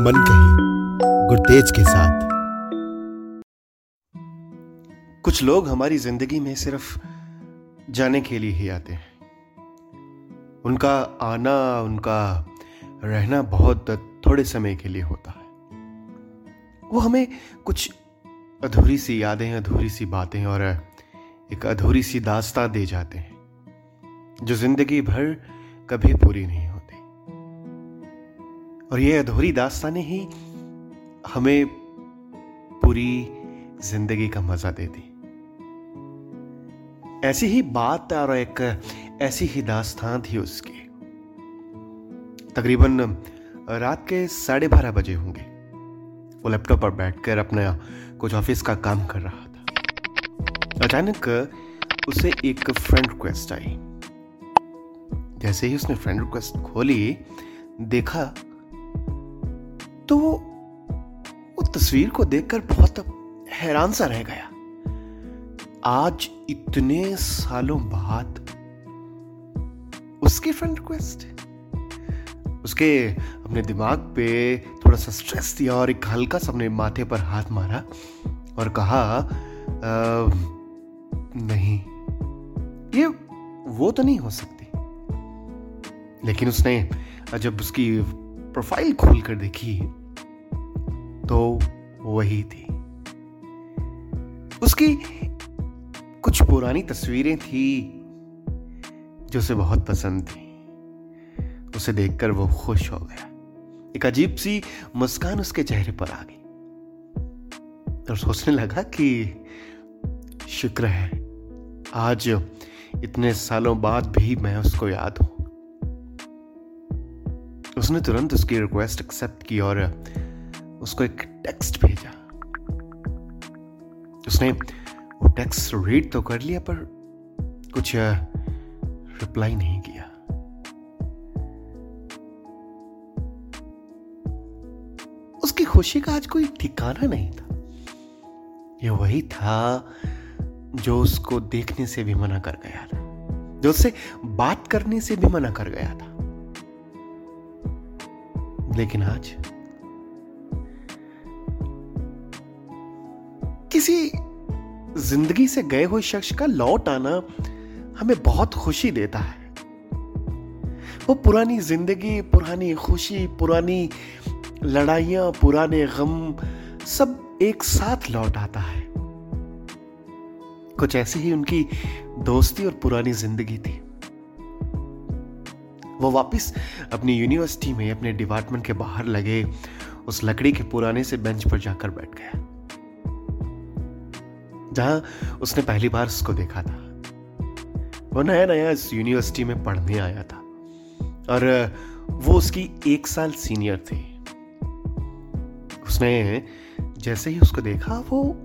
मन कही गुरतेज के साथ। कुछ लोग हमारी ज़िंदगी में सिर्फ़ जाने के लिए ही आते हैं। उनका आना, उनका रहना बहुत थोड़े समय के लिए होता है। वो हमें कुछ अधूरी सी यादें, अधूरी सी बातें और एक अधूरी सी दास्ता दे जाते हैं, जो ज़िंदगी भर कभी पूरी नहीं और ये अधूरी दास्तानें ही हमें पूरी ज़िंदगी का मज़ा देती ऐसी ही बात और एक ऐसी ही दास्तान थी उसकी। तकरीबन रात के साढ़े बारह बजे होंगे। वो लैपटॉप पर बैठकर अपना कुछ ऑफ़िस का काम कर रहा था। अचानक उसे एक फ्रेंड रिक्वेस्ट आई। जैसे ही उसने फ्रेंड रिक्वेस्ट खोली, देखा तो वो वो तस्वीर को देखकर बहुत हैरान सा रह गया। आज इतने सालों बाद उसकी फ्रेंड रिक्वेस्ट उसके अपने दिमाग पे थोड़ा सा स्ट्रेस दिया और एक हल्का सा अपने माथे पर हाथ मारा और कहा आ, नहीं ये वो तो नहीं हो सकती। लेकिन उसने जब उसकी प्रोफ़ाइल खोल कर देखी वही थी। उसकी कुछ पुरानी तस्वीरें थी जो उसे बहुत पसंद थी। उसे देखकर वो खुश हो गया। एक अजीब सी मुस्कान उसके चेहरे पर आ गई। और सोचने लगा कि शुक्र है, आज इतने सालों बाद भी मैं उसको याद हूँ। उसने तुरंत उसकी रिक्वेस्ट एक्सेप्ट की और उसको एक टेक्स्ट भेजा। उसने वो टेक्स्ट रीड तो कर लिया, पर कुछ रिप्लाई नहीं किया। उसकी खुशी का आज कोई ठिकाना नहीं था। ये वही था जो उसको देखने से भी मना कर गया था, जो उससे बात करने से भी मना कर गया था। लेकिन आज किसी ज़िंदगी से गए हुए शख्स का लौट आना हमें बहुत खुशी देता है। वो पुरानी ज़िंदगी, पुरानी खुशी, पुरानी लड़ाइयाँ, पुराने गम सब एक साथ लौट आता है। कुछ ऐसी ही उनकी दोस्ती और पुरानी ज़िंदगी थी। वो वापस अपनी यूनिवर्सिटी में, अपने डिपार्टमेंट के बाहर लगे, उस लकड़ी के पुराने से बेंच पर जाकर बैठ गया। जहाँ उसने पहली बार उसको देखा था। वो नया नया इस यूनिवर्सिटी में पढ़ने आया था। और वो उसकी एक साल सीनियर थी। उसने जैसे ही उसको देखा, वो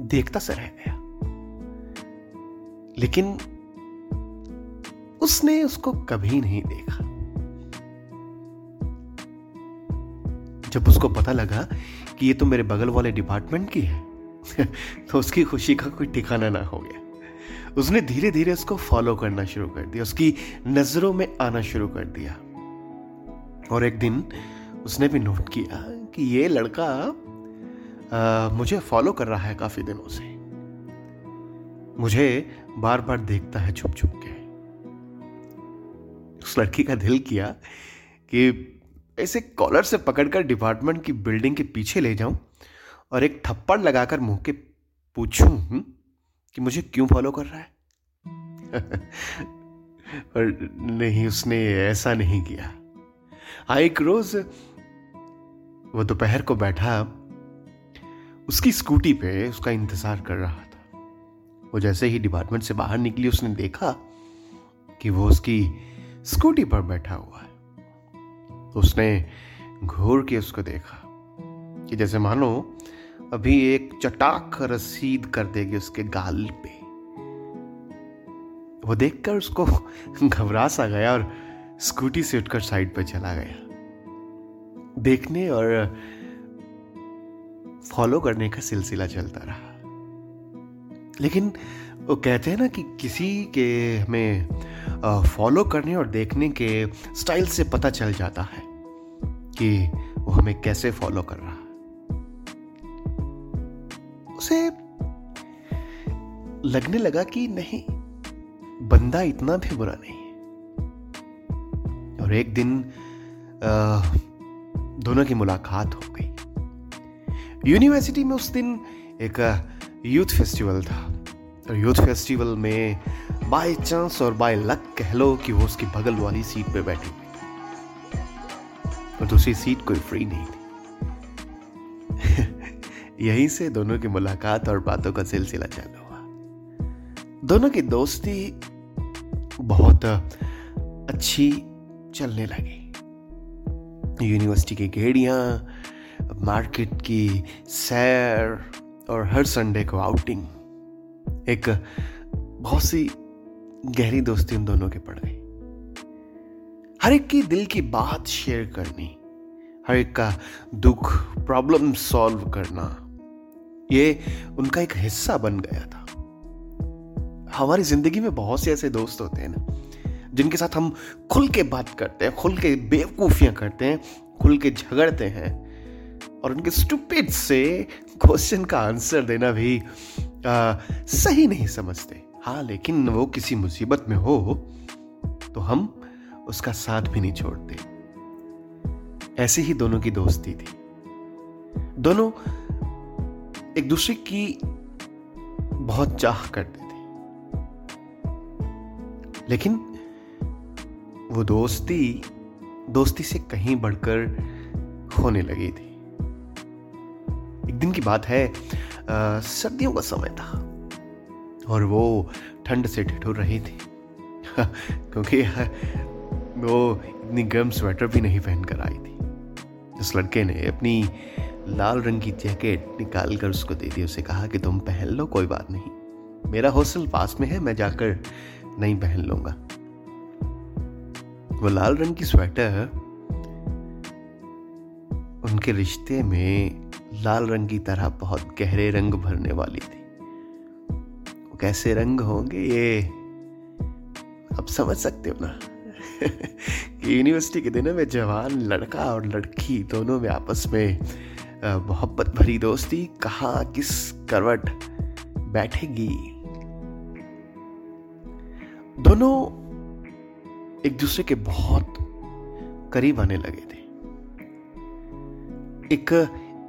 देखता से रह गया। लेकिन उसने उसको कभी नहीं देखा। जब उसको पता लगा कि ये तो मेरे बगल वाले डिपार्टमेंट की है तो उसकी खुशी का कोई ठिकाना ना हो गया। उसने धीरे धीरे उसको फॉलो करना शुरू कर दिया उसकी नज़रों में आना शुरू कर दिया। और एक दिन उसने भी नोट किया कि ये लड़का आ, मुझे फॉलो कर रहा है काफ़ी दिनों से। मुझे बार बार देखता है छुप छुप के। उस लड़की का दिल किया कि ऐसे कॉलर से पकड़कर डिपार्टमेंट की बिल्डिंग के पीछे ले जाऊँ। और एक थप्पड़ लगाकर मुँह के पूछूँ हम्म, कि मुझे क्यों फॉलो कर रहा है? पर नहीं उसने ऐसा नहीं किया। हाँ एक रोज वो दोपहर को बैठा उसकी स्कूटी पे उसका इंतज़ार कर रहा था। वो जैसे ही डिपार्टमेंट से बाहर निकली उसने देखा कि वो उसकी स्कूटी पर बैठा हुआ है। तो उसने घूर के उसको देखा कि जैसे मानो अभी एक चटाक रसीद कर देगी उसके गाल पे। वो देखकर उसको घबरा सा गया और स्कूटी से उठकर साइड पर चला गया। देखने और फॉलो करने का सिलसिला चलता रहा। लेकिन वो कहते हैं ना कि किसी के हमें फॉलो करने और देखने के स्टाइल से पता चल जाता है कि वो हमें कैसे फॉलो कर रहा लगने लगा कि नहीं बंदा इतना भी बुरा नहीं और एक दिन आ, दोनों की मुलाकात हो गई। यूनिवर्सिटी में उस दिन एक यूथ फेस्टिवल था। और यूथ फेस्टिवल में बाय चांस और बाय लक कह लो कि वो उसकी बगल वाली सीट पे बैठी हुई और दूसरी सीट कोई फ्री नहीं थी। यहीं से दोनों की मुलाकात और बातों का सिलसिला चालू। दोनों की दोस्ती बहुत अच्छी चलने लगी। यूनिवर्सिटी की गेड़ियाँ, मार्केट की सैर और हर संडे को आउटिंग। एक बहुत सी गहरी दोस्ती उन दोनों के पड़ गई। हर एक की दिल की बात शेयर करनी, हर एक का दुख प्रॉब्लम सॉल्व करना, ये उनका एक हिस्सा बन गया था। हमारी ज़िंदगी में बहुत से ऐसे दोस्त होते हैं ना जिनके साथ हम खुल के बात करते हैं खुल के बेवकूफियाँ करते हैं खुल के झगड़ते हैं और उनके स्टूपिड से क्वेश्चन का आंसर देना भी आ, सही नहीं समझते। हाँ लेकिन वो किसी मुसीबत में हो तो हम उसका साथ भी नहीं छोड़ते। ऐसी ही दोनों की दोस्ती थी। दोनों एक दूसरे की बहुत चाह करते लेकिन वो दोस्ती दोस्ती से कहीं बढ़कर होने लगी थी। एक दिन की बात है आ, सर्दियों का समय था और वो ठंड से ठिठुर रही थी। क्योंकि वो इतनी गर्म स्वेटर भी नहीं पहनकर आई थी। उस लड़के ने अपनी लाल रंग की जैकेट निकाल कर उसको दे दी। उसे कहा कि तुम पहन लो कोई बात नहीं। मेरा हॉस्टल पास में है मैं जाकर नहीं पहन लूँगा। वो लाल रंग की स्वेटर उनके रिश्ते में लाल रंग की तरह बहुत गहरे रंग भरने वाली थी। वो कैसे रंग होंगे ये आप समझ सकते हो ना? यूनिवर्सिटी के दिनों में जवान, लड़का और लड़की दोनों में आपस में मोहब्बत भरी दोस्ती कहा, किस करवट बैठेगी? दोनों एक दूसरे के बहुत करीब आने लगे थे। एक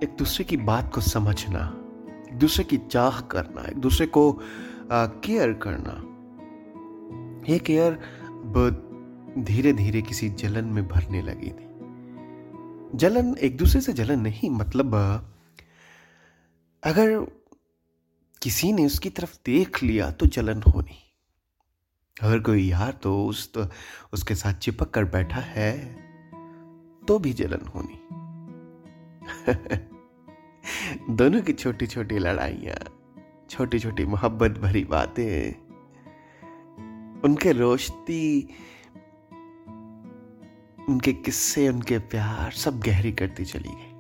एक दूसरे की बात को समझना, एक दूसरे की चाह करना, एक दूसरे को केयर करना। ये केयर धीरे धीरे किसी जलन में भरने लगी थी। जलन एक दूसरे से जलन नहीं मतलब अगर किसी ने उसकी तरफ़ देख लिया तो जलन होनी। अगर कोई यार तो उस तो उसके साथ चिपक कर बैठा है तो भी जलन होनी। दोनों की छोटी छोटी लड़ाइयाँ छोटी छोटी मोहब्बत भरी बातें, उनके रोशती उनके किस्से, उनके प्यार सब गहरी करती चली गई।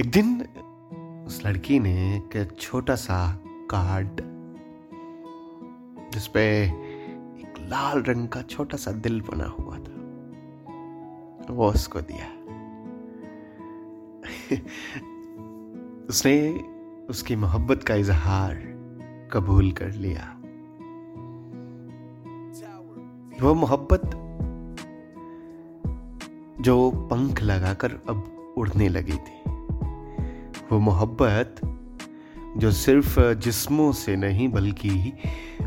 एक दिन उस लड़की ने एक छोटा सा कार्ड जिसपे एक लाल रंग का छोटा सा दिल बना हुआ था। वो उसको दिया। उसने उसकी मोहब्बत का इजहार कबूल कर लिया। वो मोहब्बत जो पंख लगाकर अब उड़ने लगी थी। वो मोहब्बत जो सिर्फ़ जिस्मों से नहीं, बल्कि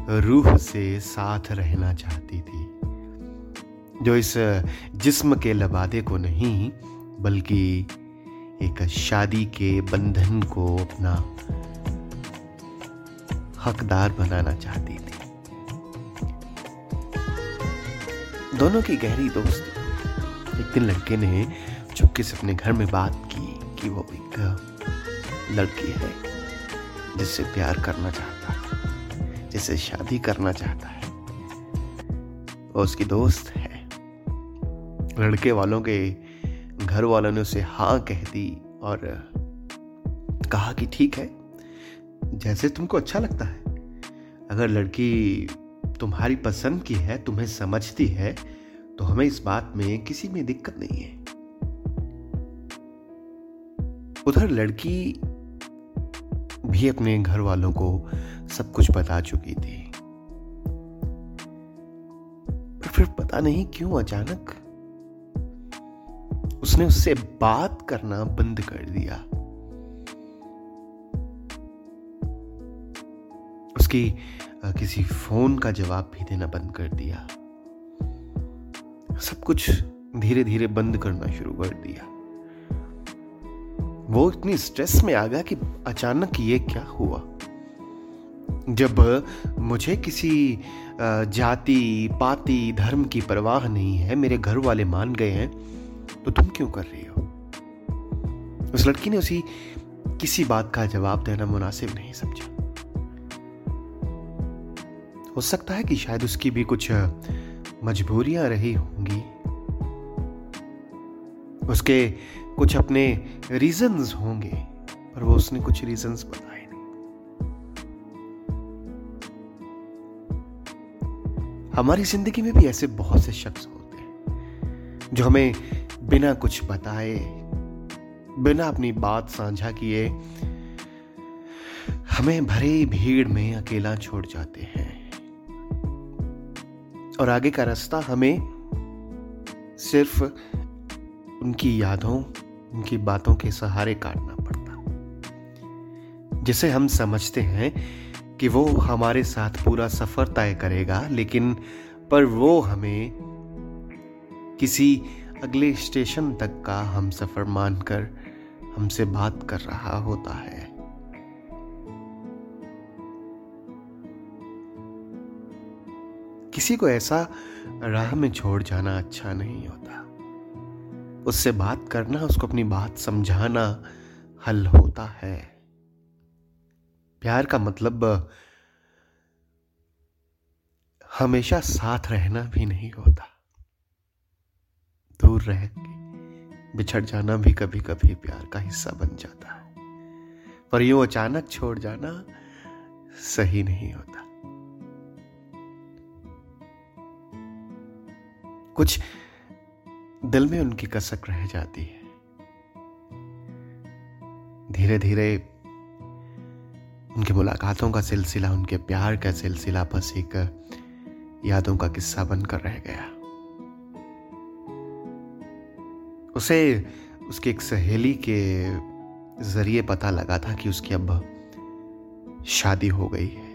रूह से साथ रहना चाहती थी। जो इस जिस्म के लबादे को नहीं, बल्कि एक शादी के बंधन को अपना हकदार बनाना चाहती थी। दोनों की गहरी दोस्ती, एक दिन लड़के ने चुपके से अपने घर में बात की कि वो एक लड़की है, जिससे प्यार करना चाहता जिससे शादी करना चाहता है। वो उसकी दोस्त है। लड़के वालों के घर वालों ने उसे हाँ कह दी और कहा कि ठीक है, जैसे तुमको अच्छा लगता है। अगर लड़की तुम्हारी पसंद की है, तुम्हें समझती है तो हमें इस बात में किसी में दिक्कत नहीं है। उधर लड़की भी अपने घर वालों को सब कुछ बता चुकी थी। पर फिर पता नहीं क्यों अचानक उसने उससे बात करना बंद कर दिया। उसकी किसी फ़ोन का जवाब भी देना बंद कर दिया। सब कुछ धीरे धीरे बंद करना शुरू कर दिया। वो इतनी स्ट्रेस में आ गया कि अचानक ये क्या हुआ? जब मुझे किसी जाति, पाति, धर्म की परवाह नहीं है, मेरे घर वाले मान गए हैं तो तुम क्यों कर रही हो? उस लड़की ने उसी, किसी बात का जवाब देना मुनासिब नहीं समझा। हो सकता है कि शायद उसकी भी कुछ मजबूरियाँ रही होंगी। उसके कुछ अपने रीजंस होंगे, पर वो उसने कुछ रीजंस बताए नहीं। हमारी ज़िंदगी में भी ऐसे बहुत से शख्स होते हैं, जो हमें बिना कुछ बताए, बिना अपनी बात साझा किए, हमें भरे भीड़ में अकेला छोड़ जाते हैं। और आगे का रास्ता हमें सिर्फ़ उनकी यादों उनकी बातों के सहारे काटना पड़ता। जिसे हम समझते हैं कि वो हमारे साथ पूरा सफ़र तय करेगा, लेकिन पर वो हमें किसी अगले स्टेशन तक का हम सफ़र मानकर हमसे बात कर रहा होता है। किसी को ऐसा राह में छोड़ जाना अच्छा नहीं होता। उससे बात करना, उसको अपनी बात समझाना हल होता है। प्यार का मतलब हमेशा साथ रहना भी नहीं होता। दूर रह के बिछड़ जाना भी कभी कभी प्यार का हिस्सा बन जाता है। पर यूँ अचानक छोड़ जाना सही नहीं होता। कुछ दिल में उनकी कसक रह जाती है। धीरे धीरे उनकी मुलाकातों का सिलसिला, उनके प्यार का सिलसिला बस एक यादों का किस्सा बनकर रह गया। उसे उसकी एक सहेली के ज़रिए पता लगा था कि उसकी अब शादी हो गई है।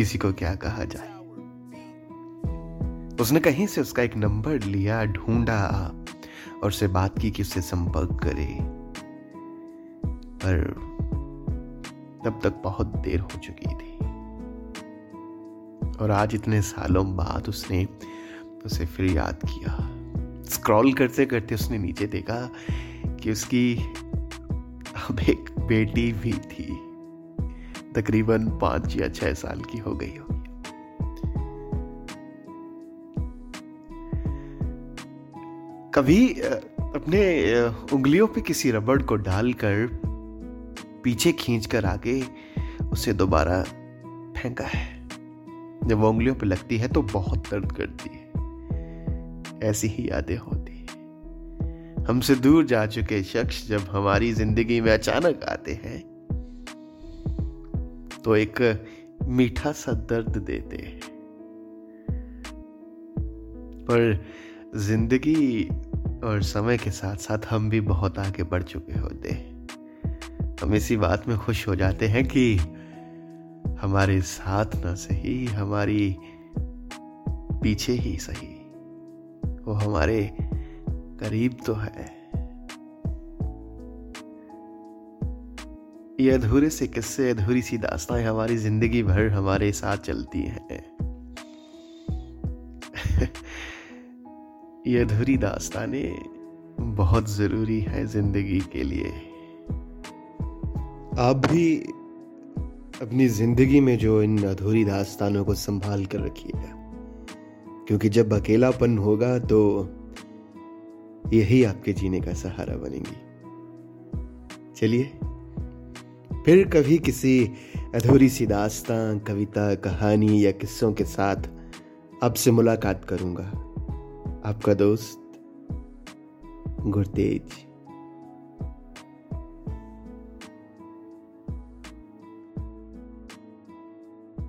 किसी को क्या कहा जाए। उसने कहीं से उसका एक नंबर लिया, ढूंढा और उससे बात की कि उससे संपर्क करे। पर तब तक बहुत देर हो चुकी थी। और आज इतने सालों बाद उसने उसे फिर याद किया। स्क्रॉल करते करते उसने नीचे देखा कि उसकी अब एक बेटी भी थी। तकरीबन पाँच या छह साल की हो गई होगी। कभी अपने उंगलियों पे किसी रबड़ को डालकर पीछे खींचकर आगे उसे दोबारा फेंका है। जब वो उंगलियों पर लगती है तो बहुत दर्द करती है। ऐसी ही यादें होती है। हमसे दूर जा चुके शख्स जब हमारी ज़िंदगी में अचानक आते हैं तो एक मीठा सा दर्द देते हैं। पर ज़िंदगी और समय के साथ साथ हम भी बहुत आगे बढ़ चुके होते हैं। हम इसी बात में खुश हो जाते हैं कि हमारे साथ ना सही, हमारी पीछे ही सही। वो हमारे करीब तो है। ये अधूरे से किस्से, अधूरी सी दास्ताएँ हमारी ज़िंदगी भर हमारे साथ चलती हैं। ये अधूरी दास्तानें बहुत ज़रूरी है ज़िंदगी के लिए। आप भी अपनी ज़िंदगी में जो इन अधूरी दास्तानों को संभाल कर रखिएगा। क्योंकि जब अकेलापन होगा तो यही आपके जीने का सहारा बनेगी। चलिए फिर कभी किसी अधूरी सी दास्तां, कविता, कहानी या किस्सों के साथ आपसे मुलाकात करूँगा। आपका दोस्त गुरतेज।